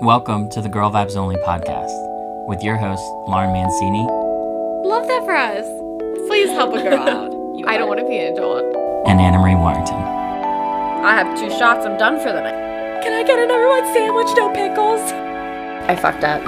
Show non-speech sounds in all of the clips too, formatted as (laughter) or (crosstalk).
Welcome to the Girl Vibes Only podcast with your host, Lauren Mancini Love that for us. Please help a girl out. (laughs) I don't want to be an adult. and Anna Marie Warrington. I have two shots. I'm done for the night. Can I get a number one sandwich, no pickles? I fucked up.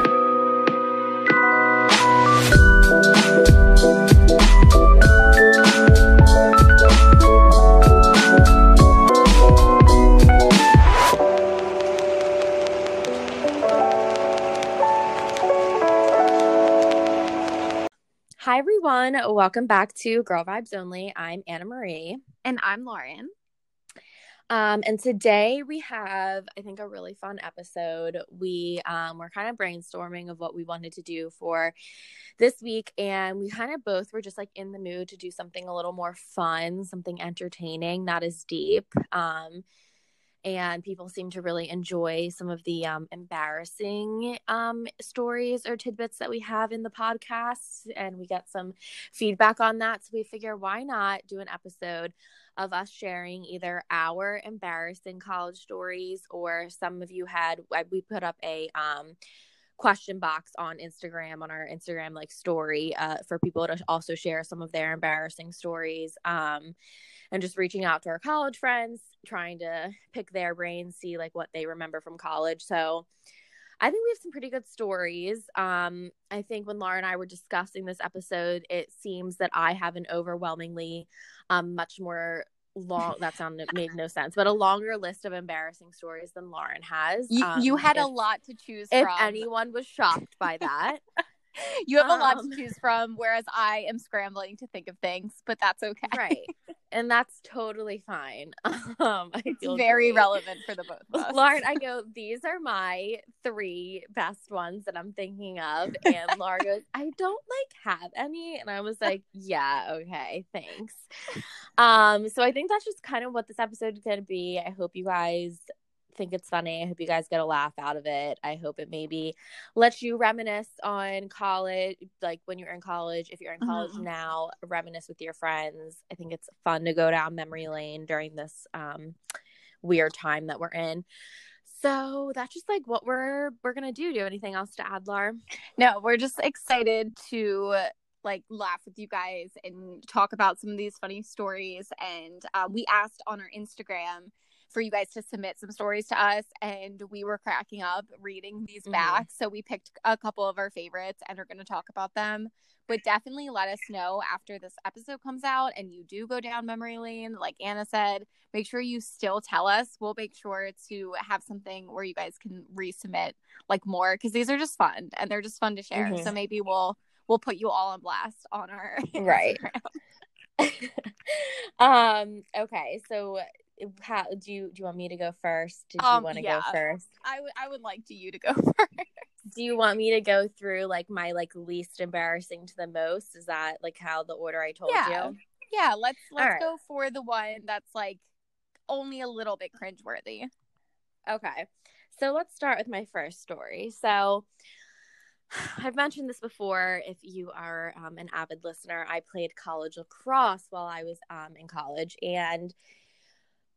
Everyone, welcome back to Girl Vibes Only. I'm Anna Marie. And I'm Lauren. Um, and today we have, I think, a really fun episode. We um, were kind of brainstorming of what we wanted to do for this week, and we kind of both were just like in the mood to do something a little more fun, something entertaining, not as deep. Um, and people seem to really enjoy some of the um, embarrassing um, stories or tidbits that we have in the podcast, and we get some feedback on that. So we figure, why not do an episode? of us sharing either our embarrassing college stories or some of you had we put up a um question box on Instagram on our Instagram like story uh, for people to also share some of their embarrassing stories um and just reaching out to our college friends trying to pick their brains see like what they remember from college so I think we have some pretty good stories. Um, I think when Laura and I were discussing this episode, it seems that I have an overwhelmingly um, much more long that sounded made no sense, but a longer list of embarrassing stories than Lauren has. You, Um, you had if, a lot to choose if from. anyone was shocked by that. (laughs) (laughs) you have a lot um, to choose from, whereas I am scrambling to think of things, but that's okay. right. And that's totally fine. (laughs) Um, I It's feel very great. relevant for the both of us. Lauren, I (laughs) go, these are my three best ones that I'm thinking of. And Laura goes, I don't like have any. And I was like, yeah, okay, thanks. Um, so I think that's just kind of what this episode is gonna be. I hope you guys think it's funny. I hope you guys get a laugh out of it. I hope it maybe lets you reminisce on college, like when you're in college. If you're in college Mhm. now, reminisce with your friends. I think it's fun to go down memory lane during this um, weird time that we're in. So that's just like what we're we're gonna do. Do you have anything else to add, Lar? No, we're just excited to like laugh with you guys and talk about some of these funny stories. And uh, we asked on our Instagram for you guys to submit some stories to us, and we were cracking up reading these Mhm. back. So we picked a couple of our favorites and are going to talk about them. But definitely let us know after this episode comes out and you do go down memory lane, like Anna said. Make sure you still tell us. We'll make sure to have something where you guys can resubmit like more because these are just fun and they're just fun to share. Mhm. So maybe we'll we'll put you all on blast on our (laughs) Right. (laughs) Um. Okay. So, how do you do? You want me to go first? Did you Um, want to yeah. go first? I would I would like to you to go (laughs) first. Do you want me to go through like my like least embarrassing to the most? Is that like how the order I told Yeah. you? Yeah, let's let's right. go for the one that's like only a little bit cringeworthy. Okay. So let's start with my first story. So (sighs) I've mentioned this before. If you are um, an avid listener, I played college lacrosse while I was um, in college. And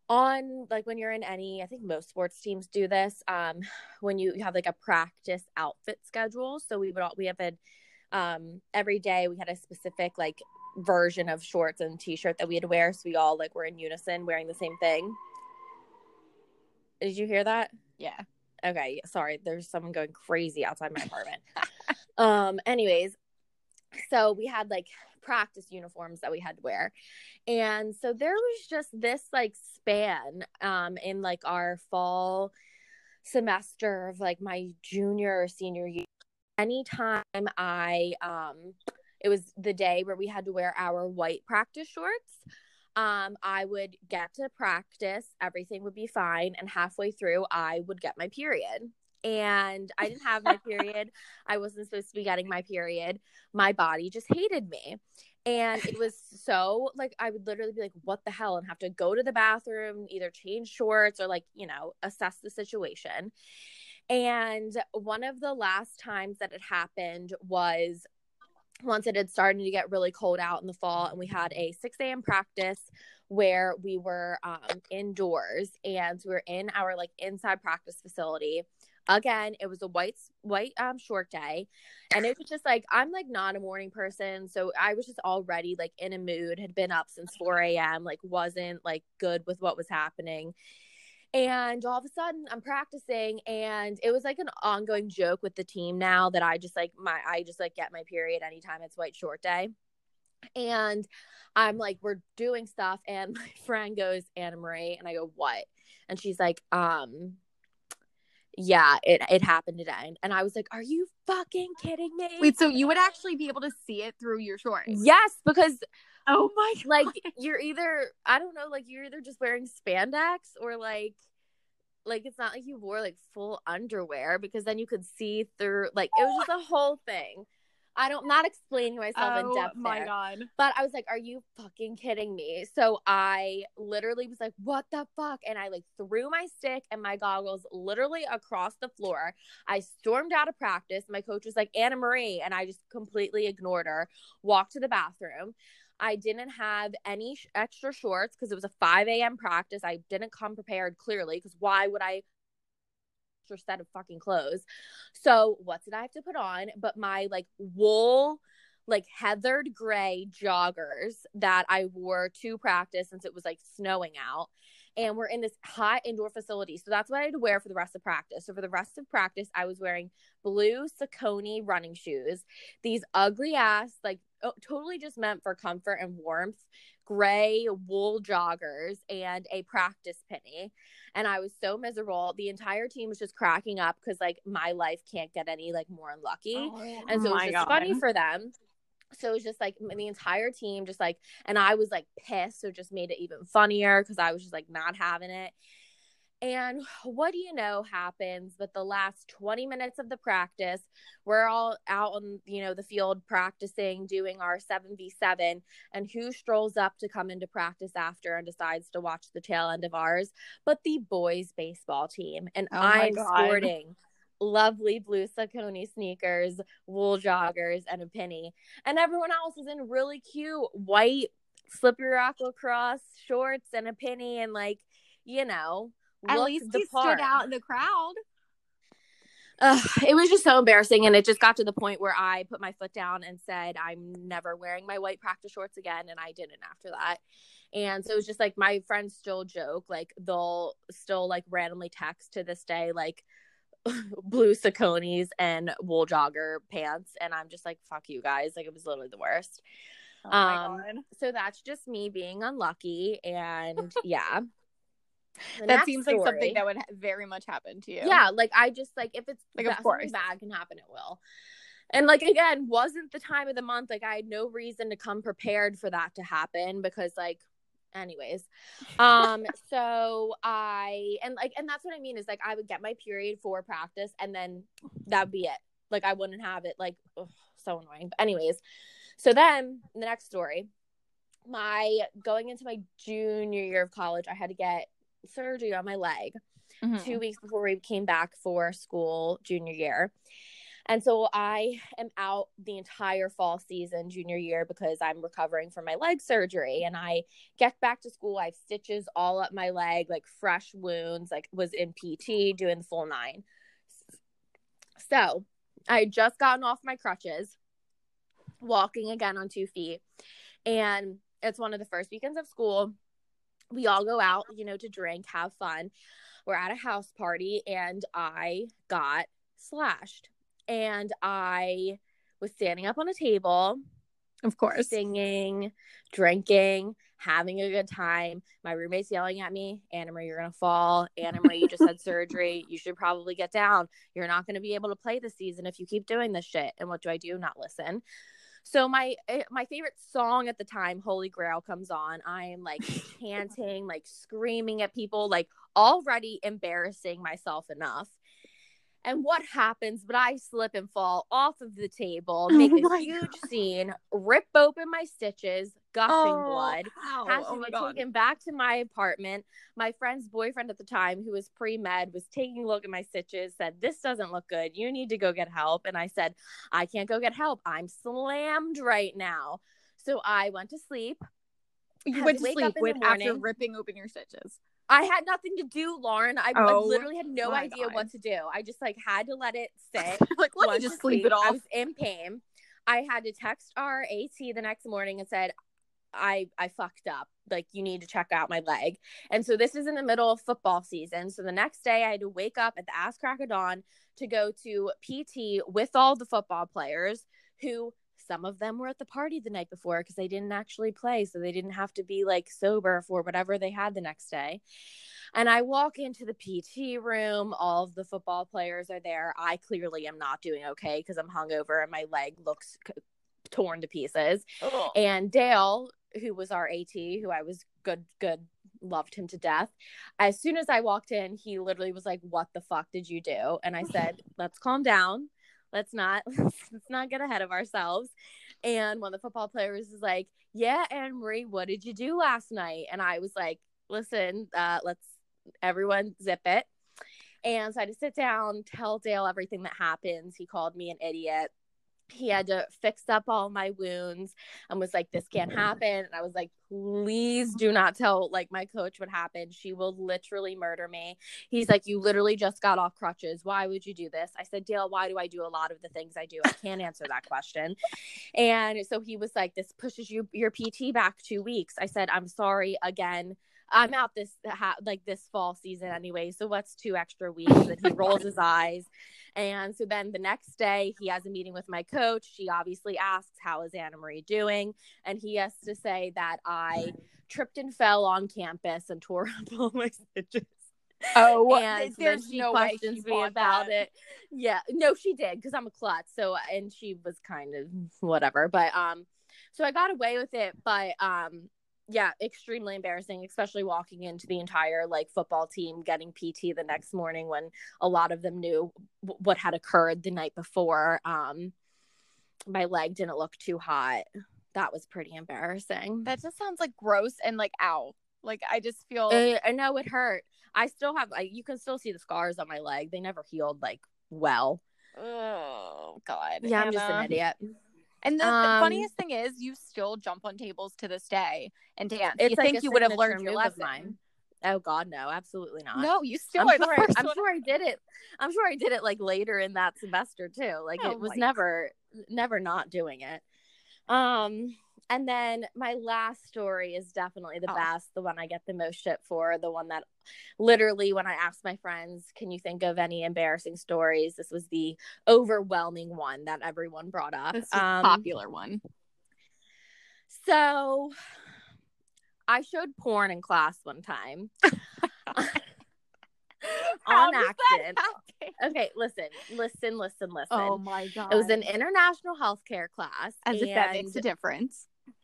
on like when you're in any, I think most sports teams do this, um, (sighs) when you have like a practice outfit schedule. So we would all, we have a, um, every day we had a specific like version of shorts and t-shirt that we had to wear. So we all like were in unison wearing the same thing. Did you hear that? Yeah. Okay, sorry. There's someone going crazy outside my apartment. (laughs) um, anyways, so we had like practice uniforms that we had to wear. And so there was just this like span um in like our fall semester of like my junior or senior year. Anytime I um it was the day where we had to wear our white practice shorts um, I would get to practice, everything would be fine, and halfway through, I would get my period. And I didn't have my period. I wasn't supposed to be getting my period. My body just hated me. And it was so like, I would literally be like, what the hell? And have to go to the bathroom, either change shorts or like, you know, assess the situation. And one of the last times that it happened was once it had started to get really cold out in the fall and we had a 6 a.m practice where we were um, indoors and we were in our like inside practice facility. Again, it was a white white um short day, and it was just like I'm like not a morning person, so I was just already like in a mood. Had been up since 4 a.m. Like wasn't like good with what was happening. And all of a sudden, I'm practicing, and it was like an ongoing joke with the team now that I just like my I just like get my period anytime it's white short day. And I'm like, we're doing stuff, and (laughs) my friend goes, Anna Marie, and I go, what? And she's like, um, yeah, it it happened today. And I was like, Are you fucking kidding me? Wait, so you would actually be able to see it through your shorts? Yes, because oh my (laughs) God. like you're either I don't know, like you're either just wearing spandex or like like it's not like you wore like full underwear because then you could see through like it was just a whole thing. I don't not explaining myself oh, in depth. my there, god. But I was like, are you fucking kidding me? So I literally was like, what the fuck? And I like threw my stick and my goggles literally across the floor. I stormed out of practice. My coach was like, Anna Marie. And I just completely ignored her, walked to the bathroom. I didn't have any sh- extra shorts because it was a 5 a.m. practice. I didn't come prepared clearly because why would I extra set of fucking clothes. So what did I have to put on? But my like wool, like heathered gray joggers that I wore to practice since it was like snowing out. And we're in this hot indoor facility. So that's what I had to wear for the rest of practice. So for the rest of practice, I was wearing blue Saucony running shoes, these ugly ass, like oh, totally just meant for comfort and warmth gray wool joggers and a practice penny. And I was so miserable. The entire team was just cracking up because like my life can't get any like more unlucky. Oh, and so it was just God. funny for them. So it was just like the entire team just like and I was like pissed. So it just made it even funnier because I was just like not having it. And (sighs) what do you know happens? But the last 20 minutes of the practice, we're all out on, you know, the field practicing, doing our 7v7. And who strolls up to come into practice after and decides to watch the tail end of ours? But the boys baseball team. And oh I'm God. sporting lovely blue Saucony sneakers, wool joggers, and a penny. And everyone else is in really cute white slippery rock lacrosse shorts and a penny and like, you know, at least he stood out in the crowd. Uh, it was just so embarrassing, and it just got to the point where I put my foot down and said, "I'm never wearing my white practice shorts again," and I didn't after that. And so it was just like my friends still joke, like they'll still like randomly text to this day, like (laughs) blue Sauconys and wool jogger pants, and I'm just like, "Fuck you guys!" Like it was literally the worst. Oh um, so that's just me being unlucky, and (laughs) yeah. The that seems story, like something that would very much happen to you. Yeah, like I just like if it's like of course bad can happen, it will. And like again, wasn't the time of the month. Like I had no reason to come prepared for that to happen because like anyways (laughs) um so i and like and that's what i mean is like i would get my period for practice and then that'd be it like i wouldn't have it like ugh, so annoying but anyways so then the next story my going into my junior year of college i had to get surgery on my leg mm-hmm. two weeks before we came back for school junior year. And so I am out the entire fall season, junior year, because I'm recovering from my leg surgery. And I get back to school, I have stitches all up my leg, like fresh wounds, like was in PT doing the full nine. So I had just gotten off my crutches, walking again on two feet. And it's one of the first weekends of school we all go out, you know, to drink, have fun. We're at a house party and I got slashed. And I was standing up on a table, of course, singing, drinking, having a good time. My roommate's yelling at me, Anna Marie, you're gonna fall. Anna Marie, you just had surgery. You should probably get down. You're not gonna be able to play this season if you keep doing this shit. And what do I do? Not listen. So my eh, my favorite song at the time, Holy Grail, comes on. I am like (laughs) chanting, like screaming at people, like already embarrassing myself enough. And what happens? But I slip and fall off of the table, oh make oh a huge God. scene, rip open my stitches, gushing oh, blood. Ow. Has to oh be God. taken back to my apartment. My friend's boyfriend at the time, who was pre med, was taking a look at my stitches, said, This doesn't look good. You need to go get help. And I said, I can't go get help. I'm slammed right now. So I went to sleep You went to sleep in the with, after ripping open your stitches. I had nothing to do, Lauren. I, Oh, literally had no idea God. what to do. I just like had to let it (laughs) sit. like, let me just sleep it off. I was in pain. I had to text our AT the next morning and said, I I fucked up. Like you need to check out my leg. And so this is in the middle of football season. So the next day I had to wake up at the ass crack of dawn to go to PT with all the football players who some of them were at the party the night before because they didn't actually play. So they didn't have to be like sober for whatever they had the next day. And I walk into the PT room. All of the football players are there. I clearly am not doing okay because I'm hungover and my leg looks c- torn to pieces. And Dale, who was our AT, who I was good, good, loved him to death. As soon as I walked in, he literally was like, "What the fuck did you do?" And I said, "Let's calm down. Let's not (laughs) let's not get ahead of ourselves." And one of the football players is like, "Yeah, Anne Marie, what did you do last night?" And I was like, "Listen, uh, let's everyone zip it." And so I had to sit down, tell Dale everything that happens. He called me an idiot. He had to fix up all my wounds and was like, This can't mm-hmm. happen. And I was like, Please do not tell like my coach what happened. She will literally murder me. He's like, You literally just got off crutches. Why would you do this? I said, Dale, why do I do a lot of the things I do? I can't answer that question. And so he was like, This pushes you your PT back two weeks. I said, I'm sorry again. I'm out this ha- like this fall season anyway. So what's two extra weeks? And he rolls his eyes. And so then the next day he has a meeting with my coach. She obviously asks, How is Anna Marie doing? And he has to say that I tripped and fell on campus and tore (laughs) up all my stitches. Oh, and there's she no way questions me about that. it. Yeah, no, she did because I'm a klutz. So and she was kind of whatever, but um, so I got away with it. But um, yeah, extremely embarrassing, especially walking into the entire like football team getting PT the next morning when a lot of them knew w- what had occurred the night before. Um, my leg didn't look too hot. That was pretty embarrassing. That just sounds like gross and like ow. Like I just feel I, I know it hurt. I still have like you can still see the scars on my leg. They never healed like well. oh god. Yeah, I'm just an idiot. And the, the Um, funniest thing is, you still jump on tables to this day and dance. It's you like think you would have learned your lesson? mine. Oh God, no, absolutely not. No, you still I'm are sure, the I, I'm one. sure I did it. I'm sure I did it like later in that semester too. Like Oh it was never, never not doing it. Um, and then my last story is definitely the Oh. best, the one I get the most shit for, the one that literally when I asked my friends, can you think of any embarrassing stories? This was the overwhelming one that everyone brought up. This a Um, popular one. So I showed porn in class one time. (laughs) On accident. Okay, listen, listen, listen, listen. Oh my god! it was an international healthcare class. as if that makes a and-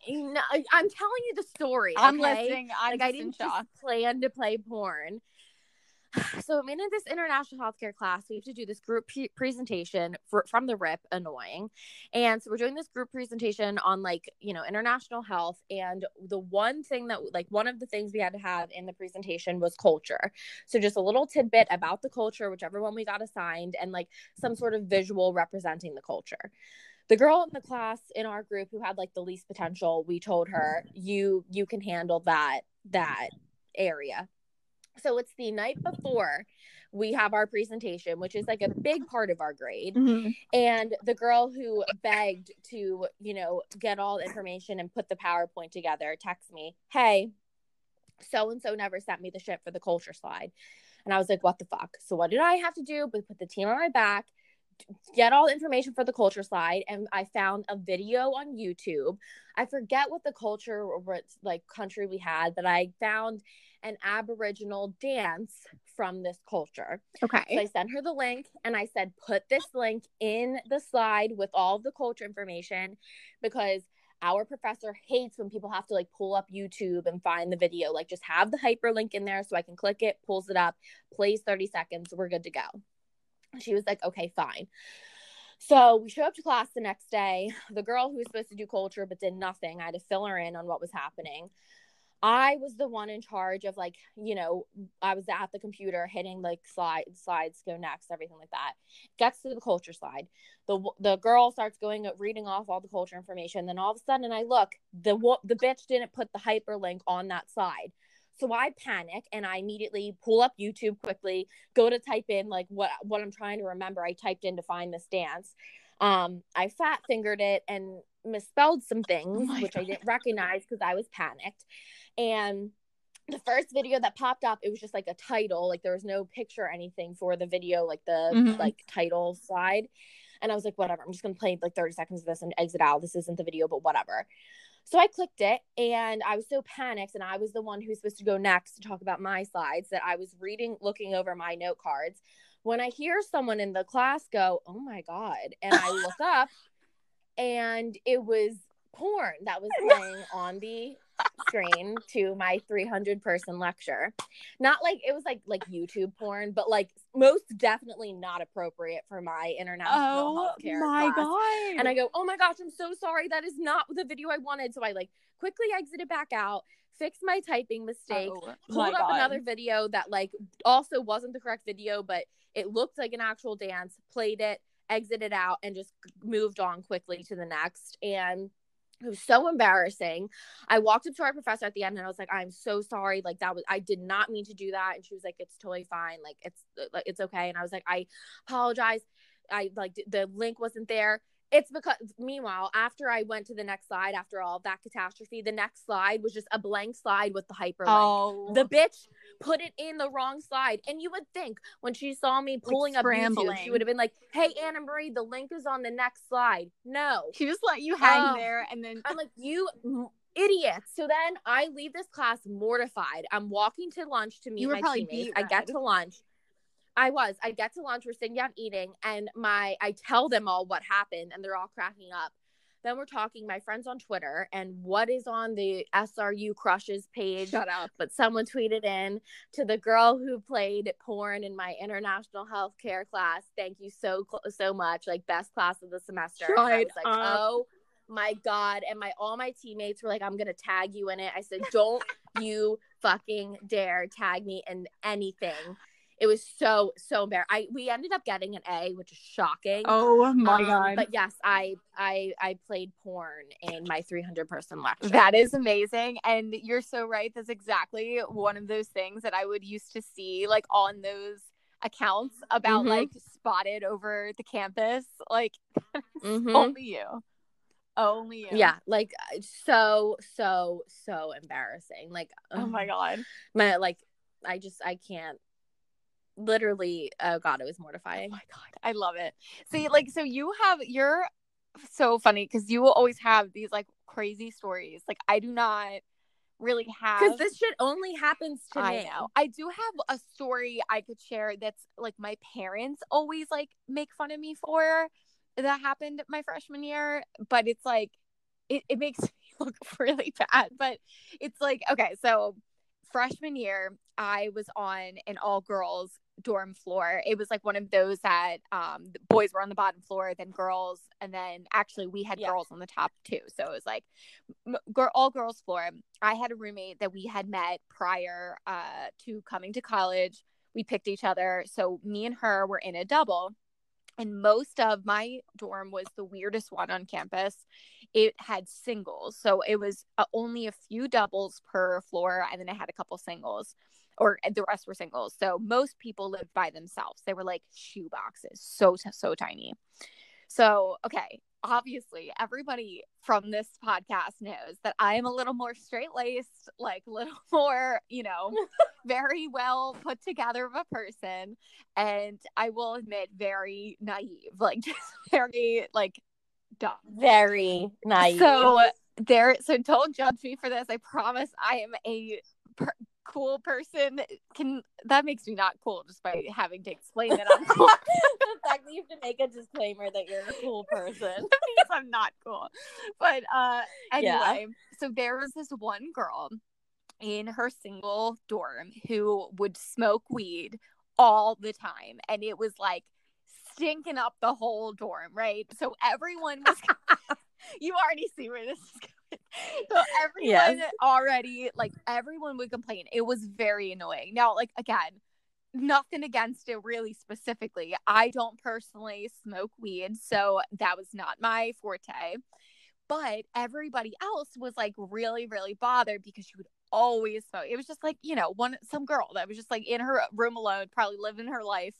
difference. No, I- I'm telling you the story. I'm okay? listening. I'm like I didn't shock. just plan to play porn. (sighs) So I'm in this international healthcare class. We have to do this group pre- presentation for, from the RIP, annoying. And so we're doing this group presentation on like, you know, international health. And the one thing that, like, one of the things we had to have in the presentation was culture. So just a little tidbit about the culture, whichever one we got assigned, and like some sort of visual representing the culture the girl in the class in our group who had like the least potential we told her you you can handle that that area. So it's the night before we have our presentation which is like a big part of our grade. Mm-hmm. And the girl who begged to you know get all the information and put the powerpoint together texts me hey so and so never sent me the shit for the culture slide. And i was like what the fuck? So what did i have to do? But put the team on my back get all the information for the culture slide and i found a video on youtube i forget what the culture or what like country we had but i found an aboriginal dance from this culture okay so I sent her the link and I said, put this link in the slide with all the culture information because our professor hates when people have to like pull up YouTube and find the video. Like, just have the hyperlink in there so I can click it, pulls it up, plays 30 seconds, we're good to go. She was like, okay, fine. So we show up to class the next day. The girl who was supposed to do culture but did nothing, I had to fill her in on what was happening. I was the one in charge of like, you know, I was at the computer hitting like slide slides go next, everything like that. Gets to the culture slide. The the girl starts going reading off all the culture information. Then all of a sudden I look, the the bitch didn't put the hyperlink on that slide. So I panic and I immediately pull up YouTube quickly, go to type in like what what I'm trying to remember. I typed in to find this dance. Um, I fat fingered it and misspelled some things, oh which God. I didn't recognize because I was panicked. And the first video that popped up, it was just like a title, like there was no picture or anything for the video, like the mm-hmm. like title slide. And I was like, whatever, I'm just gonna play like 30 seconds of this and exit out. This isn't the video, but whatever. So I clicked it and I was so panicked and I was the one who's supposed to go next to talk about my slides that I was reading, looking over my note cards. When I hear someone in the class go, Oh my God, and I look up and it was porn that was playing on the screen to my 300 person lecture. Not like it was like like youtube porn but like most definitely not appropriate for my international oh, healthcare my class. god. And i go oh my gosh i'm so sorry. That is not the video i wanted. So i like quickly exited back out fixed my typing mistake oh, pulled up god. another video that like also wasn't the correct video but it looked like an actual dance played it exited out and just moved on quickly to the next. And it was so embarrassing. I walked up to our professor at the end and I was like, I'm so sorry. Like that was I did not mean to do that. And she was like, It's totally fine. Like it's like it's okay. And I was like, I apologize. I like the link wasn't there. It's because, meanwhile, after I went to the next slide, after all that catastrophe, the next slide was just a blank slide with the hyperlink. Oh. The bitch put it in the wrong slide. And you would think when she saw me pulling like up YouTube, she would have been like, hey, Anna Marie, the link is on the next slide. No. She just let you hang um, there. And then I'm like, you idiots. So then I leave this class mortified. I'm walking to lunch to meet my teammates. I get to lunch. I was. I get to lunch. We're sitting down eating, and my I tell them all what happened, and they're all cracking up. Then we're talking, my friends on Twitter, and what is on the SRU crushes page. Shut up. But someone tweeted in to the girl who played porn in my international healthcare class. Thank you so so much. Like best class of the semester. Shut I was like, up. oh my god and my all my teammates were like i'm gonna tag you in it i said don't (laughs) you fucking dare tag me in anything it was so so embarrassing. I we ended up getting an A, which is shocking. Oh my um, god! But yes, I I I played porn in my 300 person lecture. That is amazing, and you're so right. That's exactly one of those things that I would used to see like on those accounts about mm-hmm. like spotted over the campus. Like (laughs) mm-hmm. only you. Only you. Yeah, like so so so embarrassing. Like oh my god. My like I just I can't literally oh god it was mortifying. Oh my god i love it. See like so you have you're so funny because you will always have these like crazy stories. Like i do not really have because this shit only happens to I me. know. i do have a story i could share that's like my parents always like make fun of me for that happened my freshman year but it's like it, it makes (laughs) me look really bad but it's like okay so freshman year i was on an all girls dorm floor. It was like one of those that um boys were on the bottom floor, then girls, and then actually we had yeah. girls on the top too. So it was like m- all girls floor. I had a roommate that we had met prior uh to coming to college. We picked each other, so me and her were in a double. And most of my dorm was the weirdest one on campus. It had singles, so it was uh, only a few doubles per floor, and then I had a couple singles or the rest were singles. So most people lived by themselves. They were like shoe boxes, so so tiny. So, okay, obviously everybody from this podcast knows that I am a little more straight-laced, like a (laughs) little more, you know, (laughs) very well put together of a person and I will admit very naive, (laughs) like just very like dumb. Very naive. So there so don't judge me for this. I promise I am a per- cool person can that makes me not cool just by having to explain that I'm cool. the fact that you have to make a disclaimer that you're a cool person (laughs) because I'm not cool. But uh anyway, yeah. so there was this one girl in her single dorm who would smoke weed all the time and it was like stinking up the whole dorm, right? So everyone was (laughs) (laughs) you already see where this is going everyone yes. already like everyone would complain. It was very annoying. Now, like again, nothing against it really specifically. I don't personally smoke weed, so that was not my forte. But everybody else was like really, really bothered because she would always smoke. It was just like, you know, one some girl that was just like in her room alone, probably living her life,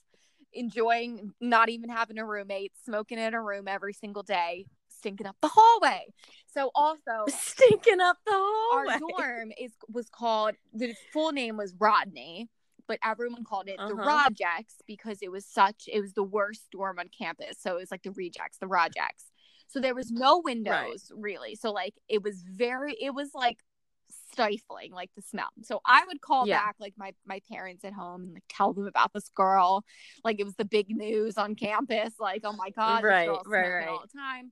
enjoying not even having a roommate, smoking in her room every single day, stinking up the hallway. So also (laughs) stinking up the hallway. Our dorm is was called the full name was Rodney, but everyone called it uh-huh. the Rojects because it was such it was the worst dorm on campus. So it was like the rejects, the Rojects. So there was no windows right. really. So like it was very it was like stifling like the smell so i would call yeah. back like my my parents at home and like tell them about this girl like it was the big news on campus like oh my god right right, right all the time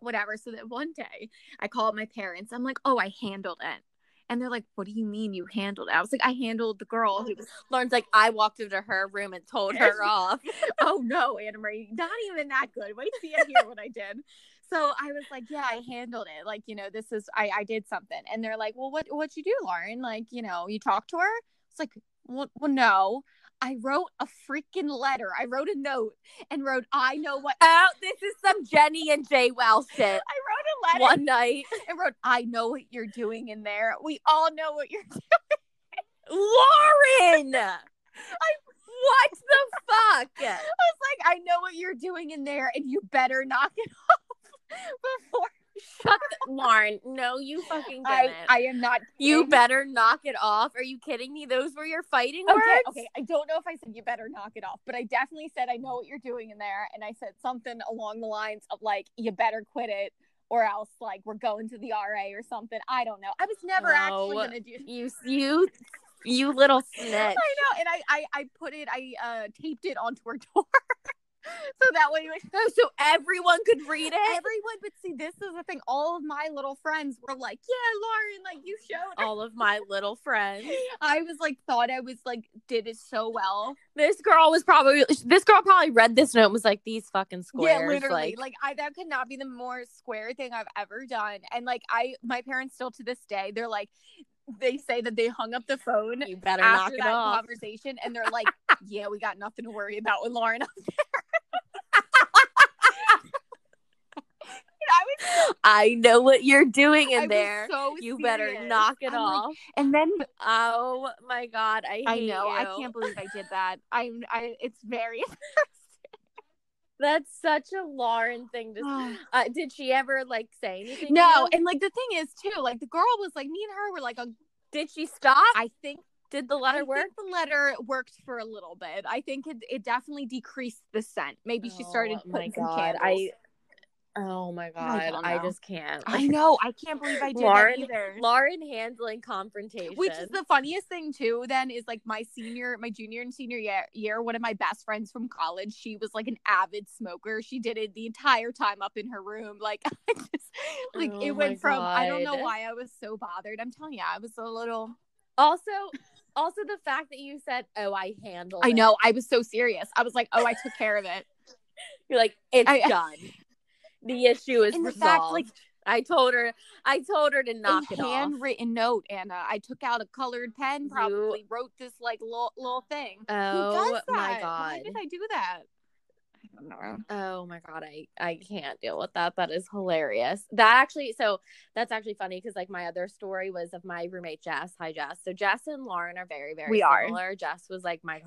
whatever so that one day i called my parents i'm like oh i handled it and they're like, "What do you mean you handled it?" I was like, "I handled the girl who was." (laughs) Lauren's like, "I walked into her room and told (laughs) her off." (laughs) oh no, Anna Marie, not even that good. Wait till you hear what I did so I was like, yeah, I handled it. Like, you know, this is I I did something. And they're like, "Well, what what'd you do, Lauren? Like, you know, you talked to her?" It's like, "Well, well no." I wrote a freaking letter. I wrote a note and wrote, I know what. (laughs) Oh, this is some Jenny and Jay Wells shit. I wrote a letter one night and wrote, I know what you're doing in there. We all know what you're doing. Lauren! (laughs) I what the fuck? I was like, I know what you're doing in there, and you better knock it (laughs) off before. Shut the, Lauren. No, you fucking didn't. I, I am not. Kidding. You better knock it off. Are you kidding me? Those were your fighting okay, words. Okay, I don't know if I said you better knock it off, but I definitely said I know what you're doing in there, and I said something along the lines of like you better quit it or else like we're going to the RA or something. I don't know. I was never actually gonna do you you you little snitch. I know, and I I, I put it I uh taped it onto her (laughs) door. So that way, like, oh, (laughs) so everyone could read it. Everyone, but see, this is the thing. All of my little friends were like, "Yeah, Lauren, like you showed." All of my little friends. (laughs) I was like, thought I was like, did it so well. This girl was probably this girl probably read this note and was like, "These fucking squares." Yeah, literally. Like, like I that could not be the more square thing I've ever done. And like, I my parents still to this day, they're like, they say that they hung up the phone you better after that off. conversation and they're like yeah we got nothing to worry about with lauren up there (laughs) I, know what you're doing in there. So you serious. better knock it I'm off. Like, and then, oh my god, I I know. You. I can't believe I did that. (laughs) I'm. I. It's very. (laughs) That's such a Lauren thing to. (sighs) uh, did she ever like say anything? No, and like the thing is too, like the girl was like me and her were like a. Did she stop? I think did the letter I work? the letter worked for a little bit. I think it, it definitely decreased the scent. Maybe oh, she started putting some candles. I Oh my god, I, I, just can't. I know. I can't believe I (laughs) did Lauren, either. Lauren handling confrontation, which is the funniest thing too. Then is like my senior, my junior and senior year, year. One of my best friends from college, she was like an avid smoker. She did it the entire time up in her room. Like, (laughs) I just like oh it went from. God. I don't know why I was so bothered. I'm telling you, I was a little. Also, also the fact that you said, "Oh, I handled." I know. I was so serious. I was like, "Oh, I took care of it." (laughs) You're like, "It's I, done." The issue is resolved. Fact, like I told her, I told her to knock a it handwritten note, Anna. I took out a colored pen, probably you... wrote this like little, little thing. Oh my god! Why did I do that? I don't know. Oh my god, I I can't deal with that. That is hilarious. That actually, so that's actually funny because like my other story was of my roommate Jess. Hi Jess. So Jess and Lauren are very very we similar. Are. Jess was like my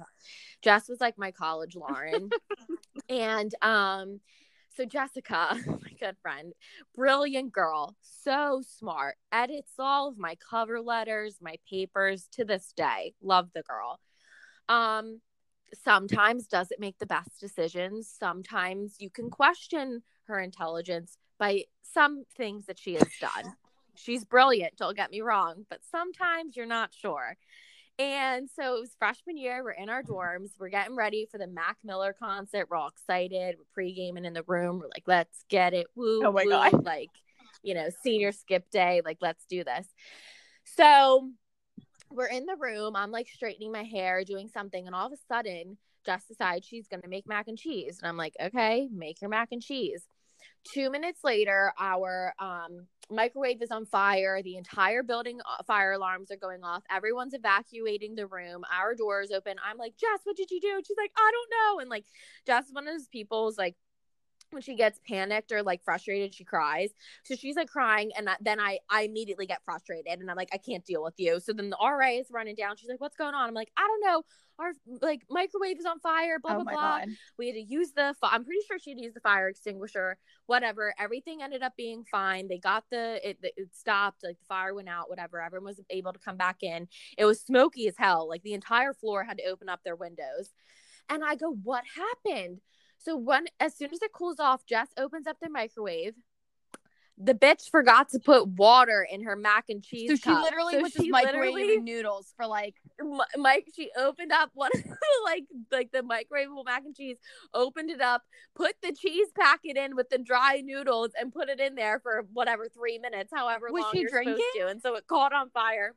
Jess was like my college Lauren, (laughs) and um so Jessica, (laughs) my good friend, brilliant girl, so smart, edits all of my cover letters, my papers to this day. Love the girl. Um, sometimes doesn't make the best decisions. Sometimes you can question her intelligence by some things that she has done. She's brilliant, don't get me wrong, but sometimes you're not sure. And so it was freshman year. We're in our mm-hmm. dorms. We're getting ready for the Mac Miller concert. We're all excited. We're pre gaming in the room. We're like, let's get it. Woo. Oh my woo. God. Like, you know, senior skip day. Like, let's do this. So we're in the room. I'm like straightening my hair, doing something. And all of a sudden, Jess decides she's going to make mac and cheese. And I'm like, okay, make your mac and cheese. Two minutes later, our um, microwave is on fire. The entire building uh, fire alarms are going off. Everyone's evacuating the room. Our door is open. I'm like, Jess, what did you do? She's like, I don't know. And like, Jess is one of those people is like, when she gets panicked or like frustrated she cries. So she's like crying and then i i immediately get frustrated and i'm like i can't deal with you. So then the ra is running down. She's like what's going on? I'm like i don't know. Our like microwave is on fire blah Oh blah blah. God. we had to use the fi- i'm pretty sure she had to use the fire extinguisher whatever. Everything ended up being fine. They got the it, it stopped like the fire went out whatever. Everyone was able to come back in. It was smoky as hell. Like the entire floor had to open up their windows. And i go what happened so when as soon as it cools off, Jess opens up the microwave. The bitch forgot to put water in her mac and cheese. So she literally So was just microwaving noodles for like Mike, she opened up one of the, like like the microwavable mac and cheese, opened it up, put the cheese packet in with the dry noodles, and put it in there for whatever three minutes, however Was long she you're drinking? supposed to, and so it caught on fire.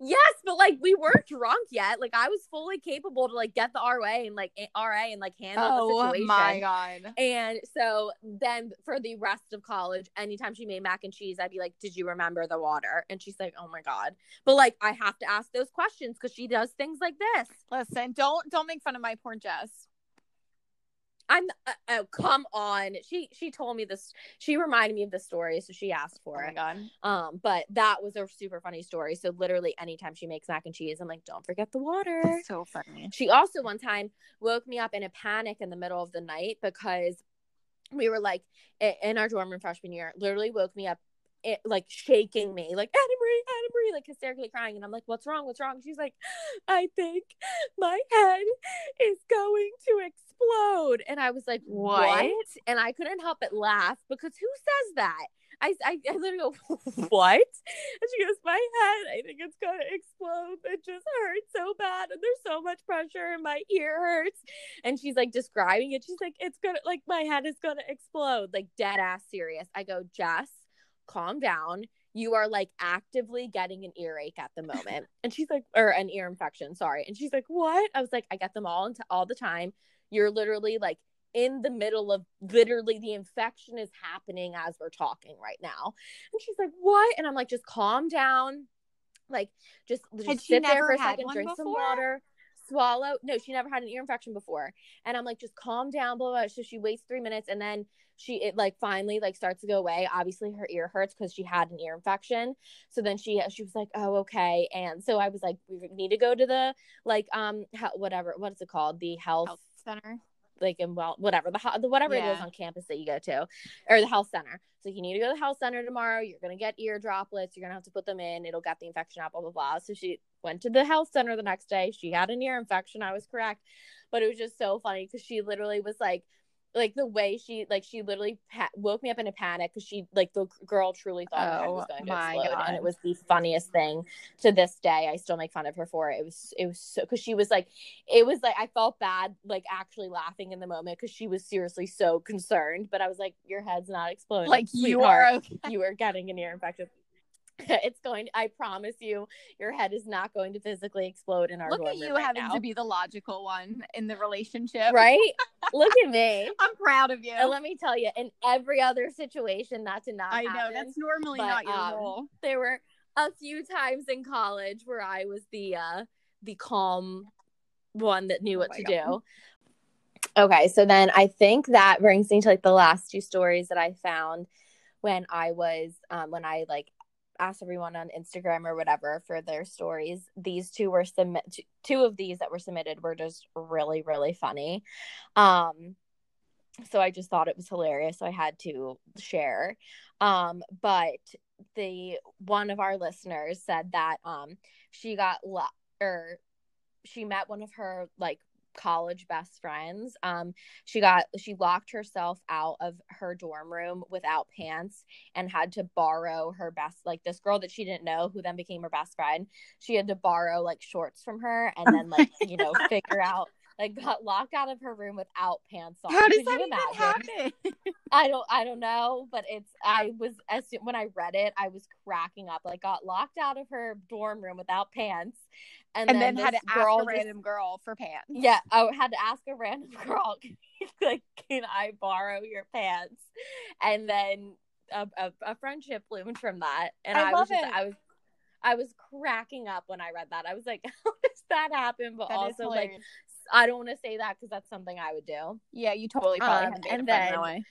Yes, but like we weren't drunk yet. Like I was fully capable to like get the RA and like RA and like handle the situation. oh my god. And so then for the rest of college, anytime she made mac and cheese, I'd be like, Did you remember the water? And she's like, Oh my God. But like, I have to ask those questions because she does things like this. Listen, don't don't make fun of my poor Jess. I'm, uh, oh, come on. She, she told me this. She reminded me of the story. So she asked Oh for my it. god. Um, but that was a super funny story. So literally, anytime she makes mac and cheese, I'm like, Don't forget the water. So funny. She also one time woke me up in a panic in the middle of the night because we were like in our dorm room freshman year, literally woke me up it, like shaking me, like Anna Marie, Anna Marie, like hysterically crying. And I'm like, what's wrong? What's wrong? She's like, I think my head is going to explode. And I was like, What? what? And I couldn't help but laugh because who says that? I, I, I literally go, (laughs) (laughs) what? And she goes, my head, I think it's going to explode. It just hurts so bad. And there's so much pressure and my ear hurts. And she's like describing it. She's like, it's going to, like, my head is going to explode. Like, dead ass serious. I go, Jess, calm down. You are like actively getting an earache at the moment. (laughs) And she's like, or an ear infection, sorry. And she's like, what? I was like, I get them all, into, all the time. You're literally like, in the middle of literally the infection is happening as we're talking right now. And she's like, What? And I'm like, just calm down. Like, just, just sit there for a second, drink some water, swallow. No, she never had an ear infection before. And I'm like, just calm down, blah, blah. blah. So she waits three minutes and then she it like finally like starts to go away. Obviously her ear hurts because she had an ear infection. So then she she was like, Oh, okay. And so I was like, we need to go to the like um whatever what is it called? The health Health center. like in well whatever the, ho- the whatever it is on campus that you go to or the health center so you need to go to the health center tomorrow you're gonna get ear droplets you're gonna have to put them in it'll get the infection out blah blah blah so she went to the health center the next day she had an ear infection i was correct but it was just so funny because she literally was like like the way she like she literally pa- woke me up in a panic because she like the girl truly thought head oh was Oh, going to my explode God. and it was the funniest thing to this day i still make fun of her for it it was it was so because she was like it was like I felt bad, like actually laughing in the moment because she was seriously so concerned. But I was like, "Your head's not exploding, Like you are okay. You are getting an ear infection. (laughs) it's going. I promise you, your head is not going to physically explode in our Look at you right having now. to be the logical one in the relationship. right. (laughs) Look at me. I'm proud of you. And let me tell you, in every other situation, that did not I know that's normally but, not your um, role. there were a few times in college where I was the uh the calm one that knew Oh what my to God. do. Okay, so then I think that brings me to like the last two stories that I found when I was um when I like asked everyone on Instagram or whatever for their stories. These two were submit two of these that were submitted were just really really funny. Um so I just thought it was hilarious so I had to share. Um but the one of our listeners said that um she got lo- or she met one of her like college best friends. Um she got she locked herself out of her dorm room without pants and had to borrow her best like this girl that she didn't know who then became her best friend. She had to borrow like shorts from her and then like you know figure out like got locked out of her room without pants on. How does Could that even happen? (laughs) I don't I don't know, but it's I was as soon, when I read it, I was cracking up. Like got locked out of her dorm room without pants, and, and then, had to ask a just- random girl for pants. yeah, I had to ask a random (laughs) girl, like, can I borrow your pants? And then a, a, a friendship bloomed from that, and I I, was just it. I was I was cracking up when I read that. I was like, (laughs) how does that happen? But That also like. I don't want to say that because that's something I would do. yeah, you totally probably Um, and then- that way.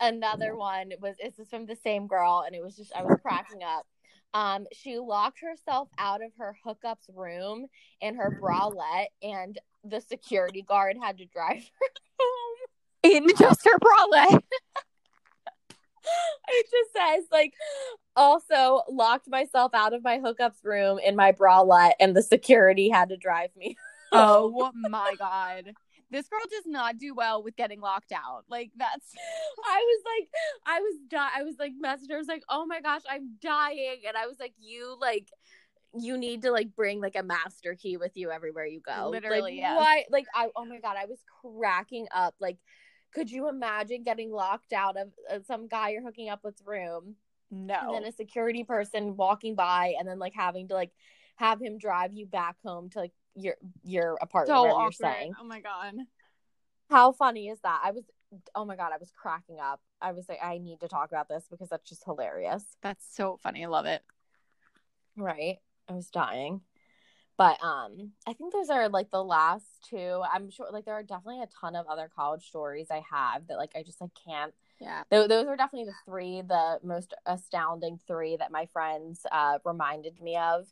another one was this is from the same girl and it was just i was cracking up um she locked herself out of her hookup's room in her bralette and the security guard had to drive her (laughs) home In just her bralette. (laughs) it just says like also locked myself out of my hookup's room in my bralette and the security had to drive me. (laughs) Oh (laughs) my god. This girl does not do well with getting locked out. Like that's (laughs) I was like, I was di- I was like, messaging her. I was like, oh my gosh, I'm dying, and I was like, you like, you need to like bring like a master key with you everywhere you go. Literally, like, yes. Why? Like, I oh my god, I was cracking up. Like, could you imagine getting locked out of uh, some guy you're hooking up with's room, no. and then a security person walking by, and then like having to like have him drive you back home to like your your apartment, so wherever you're awkward. staying. Oh my god. How funny is that? I was, oh my god, I was cracking up. I was like, I need to talk about this because that's just hilarious, That's so funny. I love it. right? I was dying, but um, I think those are like the last two. I'm sure, like, there are definitely a ton of other college stories I have that like I just like can't. Yeah. Th- those are definitely the three, the most astounding three that my friends uh reminded me of,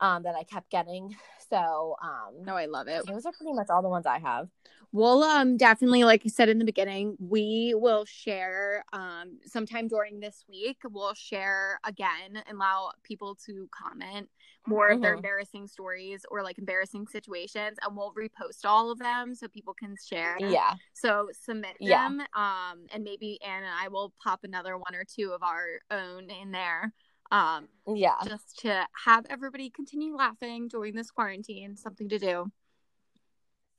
um, that I kept getting. (laughs) So um, No, I love it. those are pretty much all the ones I have. We'll um definitely, like I said in the beginning, we will share um sometime during this week. We'll share again and allow people to comment more of their Mhm. embarrassing stories or like embarrassing situations, and we'll repost all of them so people can share. Yeah, So submit Yeah. them, um, and maybe Anne and I will pop another one or two of our own in there, um, yeah. just to have everybody continue laughing during this quarantine. Something to do.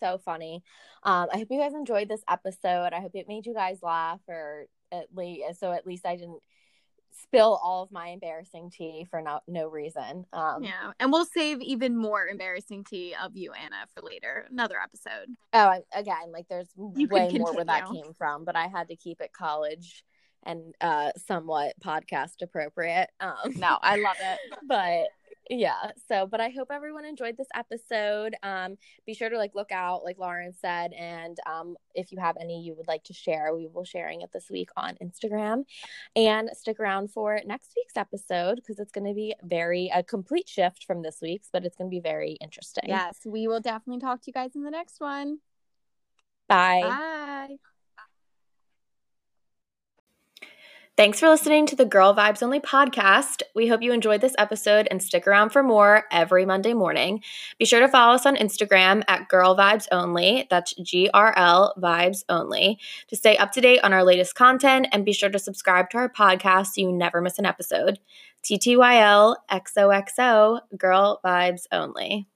so funny. Um, I hope you guys enjoyed this episode. I hope it made you guys laugh, or at least so at least I didn't spill all of my embarrassing tea for no no reason. Um, Yeah, and we'll save even more embarrassing tea of you, Anna, for later, another episode. Oh, I, again, like there's You way more where that came from, but I had to keep it college and uh somewhat podcast appropriate. Um, No, I love it. (laughs) but yeah so but i hope everyone enjoyed this episode um be sure to like look out like lauren said and um if you have any you would like to share we will sharing it this week on instagram and stick around for next week's episode because it's going to be very a complete shift from this week's but it's going to be very interesting Yes, we will definitely talk to you guys in the next one. bye Bye. Thanks for listening to the Girl Vibes Only podcast. We hope you enjoyed this episode and stick around for more every Monday morning. Be sure to follow us on Instagram at Girl Vibes Only. That's G R L Vibes Only to stay up to date on our latest content and be sure to subscribe to our podcast so you never miss an episode. TTYL XOXO Girl Vibes Only.